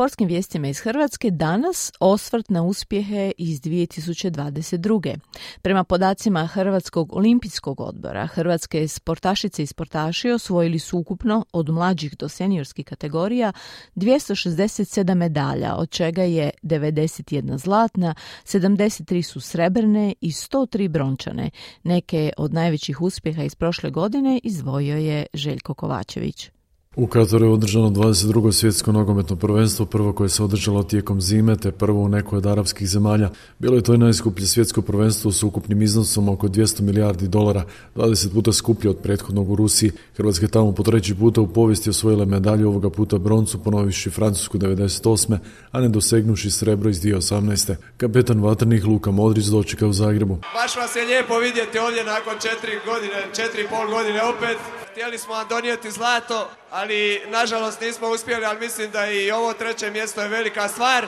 sportskim vijestima iz Hrvatske danas osvrt na uspjehe iz 2022. Prema podacima Hrvatskog olimpijskog odbora, hrvatske sportašice i sportaši osvojili su ukupno od mlađih do seniorskih kategorija 267 medalja, od čega je 91 zlatna, 73 su srebrne i 103 brončane. Neke od najvećih uspjeha iz prošle godine izdvojio je Željko Kovačević. U Kataru je održano 22. svjetsko nogometno prvenstvo, prvo koje se održalo tijekom zime, te prvo u nekoj od arapskih zemalja. Bilo je to i najskuplje svjetsko prvenstvo s ukupnim iznosom oko 200 milijardi dolara, 20 puta skuplje od prethodnog u Rusiji. Hrvatska je tamo po treći puta u povijesti osvojila medalju ovoga puta broncu, ponoviši Francusku 98. a ne dosegnuši srebro iz 2018. Kapetan vatrnih Luka Modrić dočeka u Zagrebu. Baš vas je lijepo vidjeti ovdje nakon četiri godine, četiri pol godine opet. Htjeli smo vam donijeti zlato, ali nažalost nismo uspjeli, ali mislim da i ovo treće mjesto je velika stvar.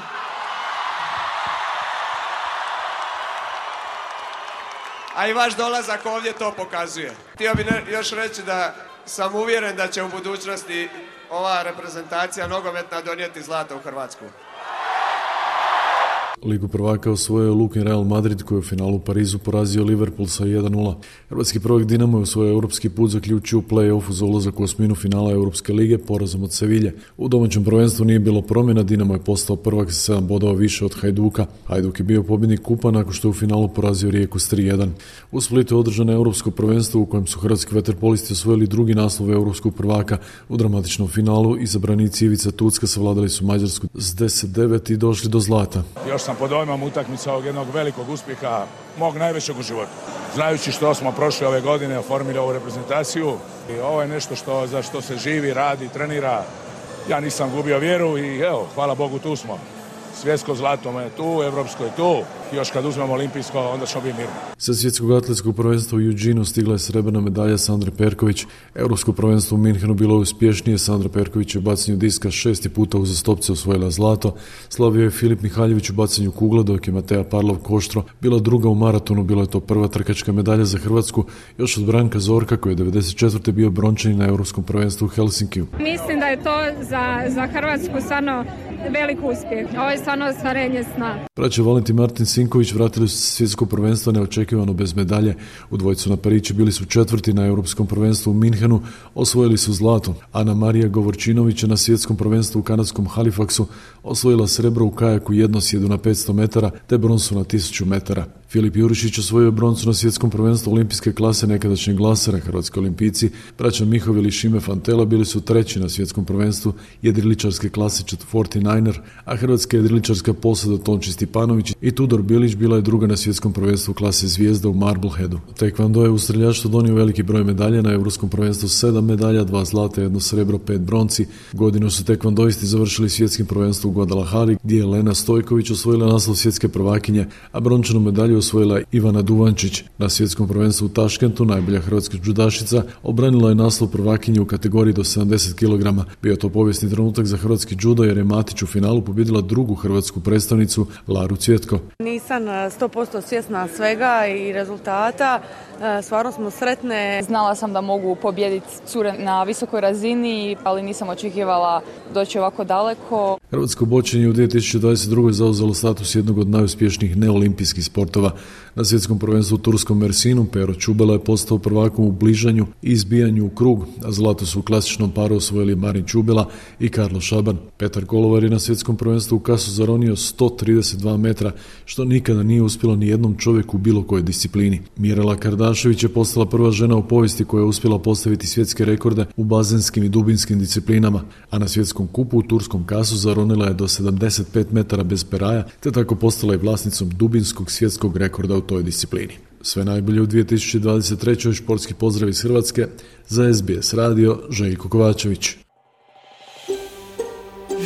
A i vaš dolazak ovdje to pokazuje. Htio bih još reći da sam uvjeren da će u budućnosti ova reprezentacija nogometna donijeti zlato u Hrvatsku. Ligu prvaka osvojio Lukin Real Madrid koji je u finalu u Parizu porazio Liverpool sa 1-0. Hrvatski projekt Dinamo je u svoj europski put zaključio u play-offu za ulazak u osminu finala Europske lige porazom od Sevilje. U domaćem prvenstvu nije bilo promjena, Dinamo je postao prvak sa 7 bodova više od Hajduka. Hajduk je bio pobjednik kupa nakon što je u finalu porazio Rijeku s 3-1. U Splitu je održano europsko prvenstvo u kojem su hrvatski veterpolisti osvojili drugi naslov europskog prvaka u dramatičnom finalu. Izabranici Ivica Tucka savladali su Mađarsku s 10-9 i došli do zlata. Još pod dojmom utakmica ovog jednog velikog uspjeha, mog najvećeg u životu. Znajući što smo prošle ove godine, oformili ovu reprezentaciju i ovo je nešto što, za što se živi, radi, trenira. Ja nisam gubio vjeru i evo, hvala Bogu, tu smo. Svjetsko zlato je tu, evropsko je tu. Još kad uzmemo olimpijsko, onda ćemo biti mirni. Sa svjetskog atletskog prvenstva u Eugenu stigla je srebrna medalja Sandre Perković. Europsko prvenstvo u Minhenu bilo je uspješnije. Sandra Perković je u bacanju diska šesti puta uzastopce osvojila zlato. Slavio je Filip Mihaljević u bacanju kugla, dok je Mateja Parlov Koštro bila druga u maratonu. Bila je to prva trkačka medalja za Hrvatsku, još od Branka Zorka koji je 94. bio brončani na Europskom prvenstvu u Helsinkiju. Mislim da je to za, za Hrvatsku stvarno velik uspjeh. Ovo je stvarno ostvarenje sna. Braće Valentin Martin Sinković vratili su se svjetsko prvenstvo neočekivano bez medalje. U dvojcu na Parići bili su četvrti na Europskom prvenstvu u Minhenu, osvojili su zlato. Ana Marija Govorčinović je na svjetskom prvenstvu u kanadskom Halifaxu osvojila srebro u kajaku jednosjedu na 500 metara te bronsu na 1000 metara. Filip Jurišić osvojio broncu na svjetskom prvenstvu olimpijske klase nekadašnjeg glasera Hrvatski olimpijci. Braća Mihovili i Šime Fantela bili su treći na svjetskom prvenstvu jedriličarske klase 49er, a hrvatska jedriličarska posada Tonči Stipanović i Tudor Bilić bila je druga na svjetskom prvenstvu klase zvijezda u Marbleheadu. Taekwondo je u streljaštvu donio veliki broj medalja na europskom prvenstvu sedam medalja, dva zlata, jedno srebro, pet bronci. Godinu su taekwondoisti završili svjetskim prvenstvom u Guadalajari gdje je Lena Stojković osvojila naslov svjetske prvakinje, a brončanu medalju osvojila Ivana Duvančić. Na svjetskom prvenstvu u Taškentu najbolja hrvatska judašica obranila je naslov prvakinje u kategoriji do 70 kg. Bio to povijesni trenutak za hrvatski judo jer je Matić u finalu pobjedila drugu hrvatsku predstavnicu Laru Cvjetko. Nisam 100% e, svjesna svega i rezultata. E, stvarno smo sretne. Znala sam da mogu pobijediti cure na visokoj razini, ali nisam očekivala doći ovako daleko. Hrvatsko bočenje u 2022. zauzelo status jednog od najuspješnijih neolimpijskih sportova. Na svjetskom prvenstvu u Turskom Mersinu Pero Čubela je postao prvakom u bližanju i izbijanju u krug, a zlato su u klasičnom paru osvojili Marin Čubela i Karlo Šaban. Petar Kolovar je na svjetskom prvenstvu u kasu zaronio 132 metra, što nikada nije uspjelo ni jednom čovjeku u bilo kojoj disciplini. Mirela Kardašević je postala prva žena u povijesti koja je uspjela postaviti svjetske rekorde u bazenskim i dubinskim disciplinama, a na svjetskom kupu u turskom kasu zaronila je do 75 metara bez peraja, te tako postala i vlasnicom dubinskog svjetskog rekorda u toj disciplini. Sve najbolje u 2023. športski pozdrav iz Hrvatske za SBS radio Željko Kovačević.